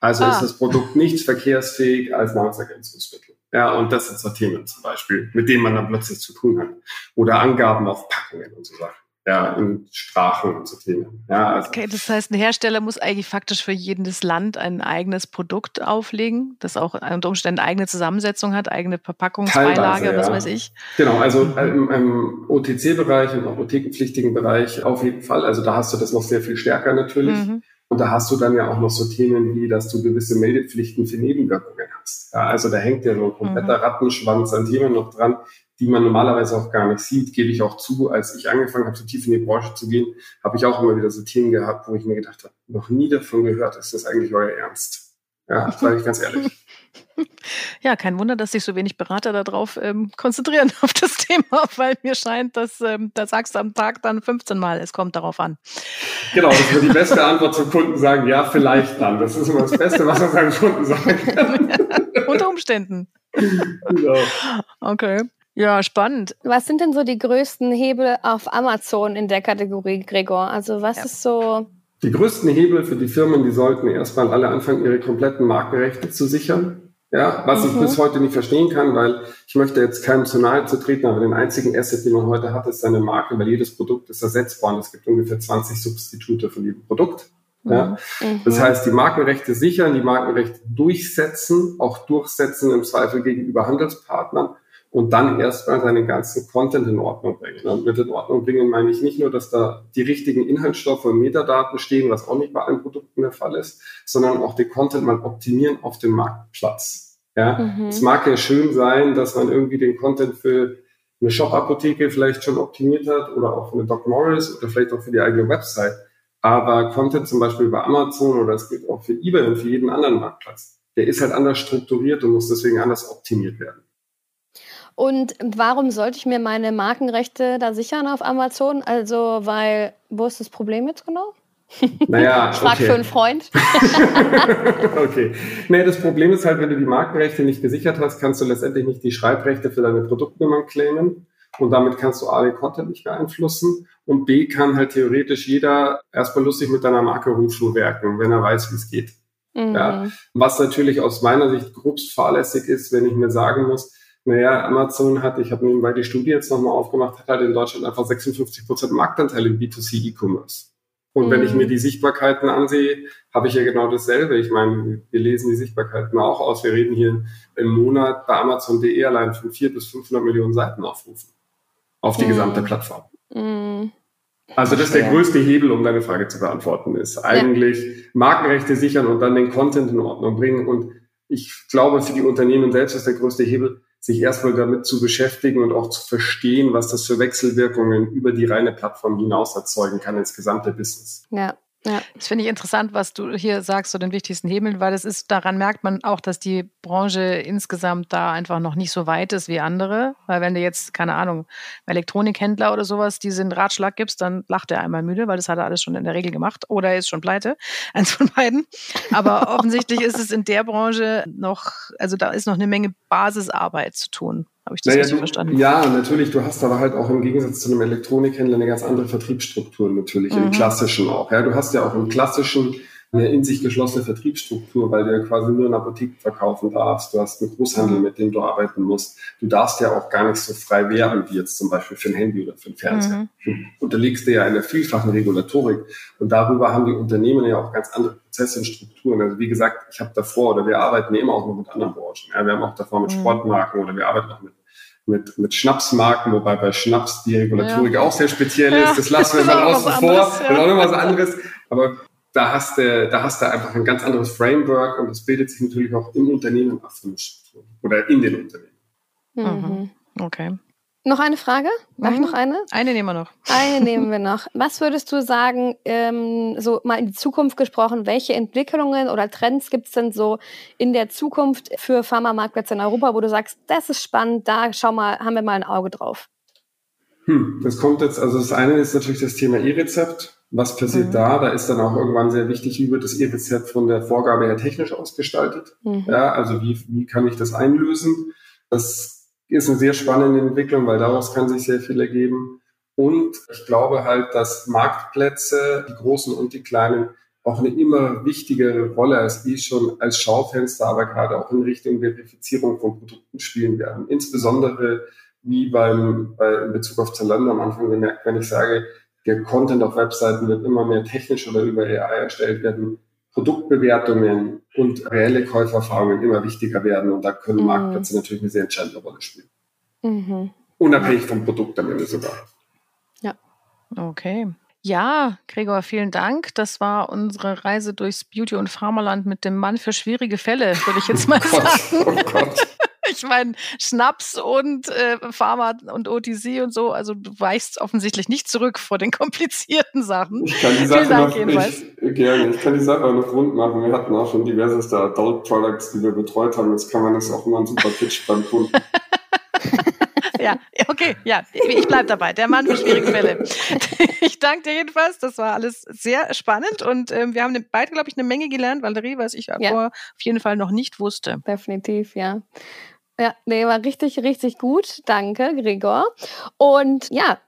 Also ah. ist das Produkt nicht verkehrsfähig als Nahrungsergänzungsmittel. Ja, und das sind so Themen zum Beispiel, mit denen man dann plötzlich zu tun hat. Oder Angaben auf Packungen und so Sachen ja, in Sprachen und so Themen. Ja, also okay, das heißt, ein Hersteller muss eigentlich faktisch für jedes Land ein eigenes Produkt auflegen, das auch unter Umständen eigene Zusammensetzung hat, eigene Verpackungsbeilage, ja. was weiß ich. Genau, also im, im OTC-Bereich und auch apothekenpflichtigen Bereich auf jeden Fall. Also da hast du das noch sehr viel stärker natürlich. Mhm. Und da hast du dann ja auch noch so Themen wie, dass du gewisse Meldepflichten für Nebenwirkungen hast. Ja, also da hängt ja so ein kompletter mhm. Rattenschwanz an Themen noch dran, die man normalerweise auch gar nicht sieht, gebe ich auch zu. Als ich angefangen habe, so tief in die Branche zu gehen, habe ich auch immer wieder so Themen gehabt, wo ich mir gedacht habe, noch nie davon gehört, ist das eigentlich euer Ernst? Ja, sage ich ganz ehrlich. Ja, kein Wunder, dass sich so wenig Berater darauf ähm, konzentrieren auf das Thema, weil mir scheint, dass ähm, da sagst du am Tag dann 15 Mal, es kommt darauf an. Genau, das ist die beste Antwort zum Kunden sagen, ja, vielleicht dann. Das ist immer das Beste, was man seinem Kunden sagen kann. Unter Umständen. Genau. Okay. Ja, spannend. Was sind denn so die größten Hebel auf Amazon in der Kategorie, Gregor? Also was ja. ist so. Die größten Hebel für die Firmen, die sollten erstmal alle anfangen, ihre kompletten Markenrechte zu sichern. Ja, was mhm. ich bis heute nicht verstehen kann, weil ich möchte jetzt keinem zu nahe zu treten, aber den einzigen Asset, den man heute hat, ist seine Marke, weil jedes Produkt ist ersetzbar und es gibt ungefähr 20 Substitute von jedem Produkt. Ja? Mhm. Das heißt, die Markenrechte sichern, die Markenrechte durchsetzen, auch durchsetzen im Zweifel gegenüber Handelspartnern und dann erstmal seinen ganzen Content in Ordnung bringen. Und mit in Ordnung bringen meine ich nicht nur, dass da die richtigen Inhaltsstoffe und Metadaten stehen, was auch nicht bei allen Produkten der Fall ist, sondern auch den Content mal optimieren auf dem Marktplatz. Ja, mhm. es mag ja schön sein, dass man irgendwie den Content für eine Shop-Apotheke vielleicht schon optimiert hat oder auch für eine Doc Morris oder vielleicht auch für die eigene Website. Aber Content zum Beispiel bei Amazon oder es gilt auch für eBay und für jeden anderen Marktplatz, der ist halt anders strukturiert und muss deswegen anders optimiert werden. Und warum sollte ich mir meine Markenrechte da sichern auf Amazon? Also, weil, wo ist das Problem jetzt genau? Naja, ich frage okay. für einen Freund. okay. Nee, das Problem ist halt, wenn du die Markenrechte nicht gesichert hast, kannst du letztendlich nicht die Schreibrechte für deine Produktnummern claimen. Und damit kannst du A, den Content nicht beeinflussen. Und B, kann halt theoretisch jeder erstmal lustig mit deiner Marke rumwerken, wenn er weiß, wie es geht. Mhm. Ja. Was natürlich aus meiner Sicht grobst fahrlässig ist, wenn ich mir sagen muss, naja, Amazon hat, ich habe nebenbei die Studie jetzt nochmal aufgemacht, hat halt in Deutschland einfach 56 Prozent Marktanteil im B2C E-Commerce. Und mhm. wenn ich mir mhm. die Sichtbarkeiten ansehe, habe ich ja genau dasselbe. Ich meine, wir lesen die Sichtbarkeiten auch aus. Wir reden hier im Monat bei Amazon.de allein von 4 bis 500 Millionen Seiten aufrufen. Auf die mhm. gesamte Plattform. Mhm. Also das ist der größte Hebel, um deine Frage zu beantworten, ist eigentlich ja. Markenrechte sichern und dann den Content in Ordnung bringen. Und ich glaube, für die Unternehmen selbst ist der größte Hebel, sich erstmal damit zu beschäftigen und auch zu verstehen, was das für Wechselwirkungen über die reine Plattform hinaus erzeugen kann ins gesamte Business. Ja, ja, das finde ich interessant, was du hier sagst zu so den wichtigsten Hebeln, weil das ist, daran merkt man auch, dass die Branche insgesamt da einfach noch nicht so weit ist wie andere. Weil wenn du jetzt, keine Ahnung, Elektronikhändler oder sowas diesen Ratschlag gibst, dann lacht er einmal müde, weil das hat er alles schon in der Regel gemacht oder er ist schon pleite. Eins von beiden. Aber offensichtlich ist es in der Branche noch, also da ist noch eine Menge Basisarbeit zu tun. Habe ich das naja, richtig verstanden? Ja, natürlich. Du hast aber halt auch im Gegensatz zu einem Elektronikhändler eine ganz andere Vertriebsstruktur natürlich, mhm. im klassischen auch. Ja, du hast ja auch im klassischen eine in sich geschlossene Vertriebsstruktur, weil du ja quasi nur in Apotheken verkaufen darfst. Du hast einen Großhandel, mhm. mit dem du arbeiten musst. Du darfst ja auch gar nicht so frei werben, wie jetzt zum Beispiel für ein Handy oder für ein Fernseher. Mhm. Unterlegst dir ja einer vielfachen Regulatorik. Und darüber haben die Unternehmen ja auch ganz andere Prozesse und Strukturen. Also wie gesagt, ich habe davor oder wir arbeiten immer auch noch mit anderen Branchen. Ja, wir haben auch davor mit mhm. Sportmarken oder wir arbeiten auch mit mit, mit Schnapsmarken, wobei bei Schnaps die Regulatorik ja. auch sehr speziell ist. Das lassen wir mal außen vor. Das ist auch noch was anderes. Aber da hast du, da hast du einfach ein ganz anderes Framework und das bildet sich natürlich auch im Unternehmen ab oder in den Unternehmen. Mhm. Okay. Noch eine Frage? Mach mhm. noch eine? Eine nehmen wir noch. Eine nehmen wir noch. Was würdest du sagen, ähm, so mal in die Zukunft gesprochen, welche Entwicklungen oder Trends gibt es denn so in der Zukunft für Pharmamarktplätze in Europa, wo du sagst, das ist spannend, da schau mal, haben wir mal ein Auge drauf? Hm, das kommt jetzt, also das eine ist natürlich das Thema E-Rezept. Was passiert mhm. da? Da ist dann auch irgendwann sehr wichtig, wie wird das EWZ von der Vorgabe her technisch ausgestaltet? Mhm. Ja, also wie, wie kann ich das einlösen? Das ist eine sehr spannende Entwicklung, weil daraus kann sich sehr viel ergeben. Und ich glaube halt, dass Marktplätze, die großen und die kleinen, auch eine immer wichtigere Rolle als die schon als Schaufenster, aber gerade auch in Richtung Verifizierung von Produkten spielen werden. Insbesondere wie beim, bei, in Bezug auf Zalando am Anfang gemerkt, wenn ich sage, der Content auf Webseiten wird immer mehr technisch oder über AI erstellt werden, Produktbewertungen und reelle Käufererfahrungen immer wichtiger werden und da können mhm. Marktplätze natürlich eine sehr entscheidende Rolle spielen. Mhm. Unabhängig vom Produkt am Ende sogar. Ja. Okay. Ja, Gregor, vielen Dank. Das war unsere Reise durchs Beauty- und Pharmaland mit dem Mann für schwierige Fälle, würde ich jetzt mal oh Gott, sagen. Oh Gott. Ich meine, Schnaps und äh, Pharma und OTC und so, also du weichst offensichtlich nicht zurück vor den komplizierten Sachen. Ich kann die Sache Dank noch, ich, gerne, ich kann die Sache auch noch rund machen. Wir hatten auch schon diverseste Adult Products, die wir betreut haben. Jetzt kann man das auch immer ein super Pitch beim Kunden. ja, okay, ja, ich bleibe dabei. Der Mann für schwierige Fälle. Ich danke dir jedenfalls. Das war alles sehr spannend und ähm, wir haben beide, glaube ich, eine Menge gelernt, Valerie, was ich ja. auf jeden Fall noch nicht wusste. Definitiv, ja. Ja, nee, war richtig, richtig gut. Danke, Gregor. Und ja,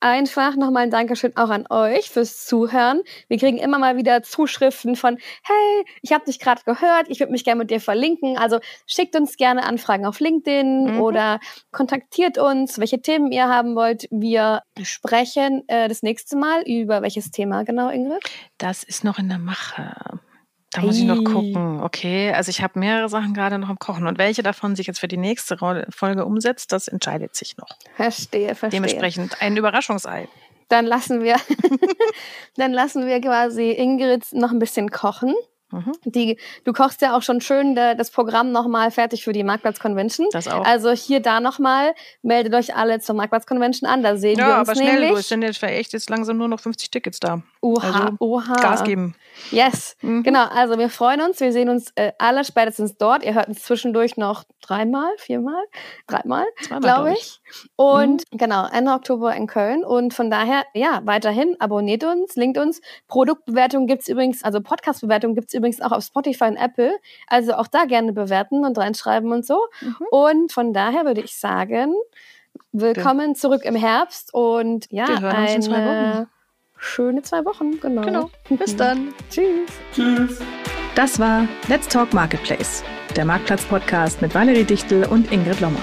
einfach nochmal ein Dankeschön auch an euch fürs Zuhören. Wir kriegen immer mal wieder Zuschriften von, hey, ich habe dich gerade gehört, ich würde mich gerne mit dir verlinken. Also schickt uns gerne Anfragen auf LinkedIn mhm. oder kontaktiert uns, welche Themen ihr haben wollt. Wir sprechen äh, das nächste Mal über welches Thema genau, Ingrid? Das ist noch in der Mache. Da muss ich noch gucken. Okay, also ich habe mehrere Sachen gerade noch im Kochen. Und welche davon sich jetzt für die nächste Folge umsetzt, das entscheidet sich noch. Verstehe, verstehe. Dementsprechend ein Überraschungsei. Dann lassen wir, dann lassen wir quasi Ingrid noch ein bisschen kochen. Mhm. Die, du kochst ja auch schon schön de, das Programm nochmal fertig für die Marktplatz Convention. Das auch. Also hier da nochmal, meldet euch alle zur Marktplatz Convention an, da sehen ja, wir uns aber schnell, du, es sind jetzt echt jetzt langsam nur noch 50 Tickets da. Oha, also oha. Gas geben. Yes, mhm. genau. Also wir freuen uns, wir sehen uns äh, alle spätestens dort. Ihr hört uns zwischendurch noch dreimal, viermal, dreimal, glaube ich. Und mhm. genau, Ende Oktober in Köln. Und von daher, ja, weiterhin abonniert uns, linkt uns. Produktbewertung gibt's übrigens, also Podcastbewertung gibt's übrigens auch auf Spotify und Apple. Also auch da gerne bewerten und reinschreiben und so. Mhm. Und von daher würde ich sagen, willkommen zurück im Herbst und ja, eine schöne zwei Wochen. Genau. genau. Bis dann. Tschüss. Tschüss. Das war Let's Talk Marketplace, der Marktplatz-Podcast mit Valerie Dichtel und Ingrid Lommer.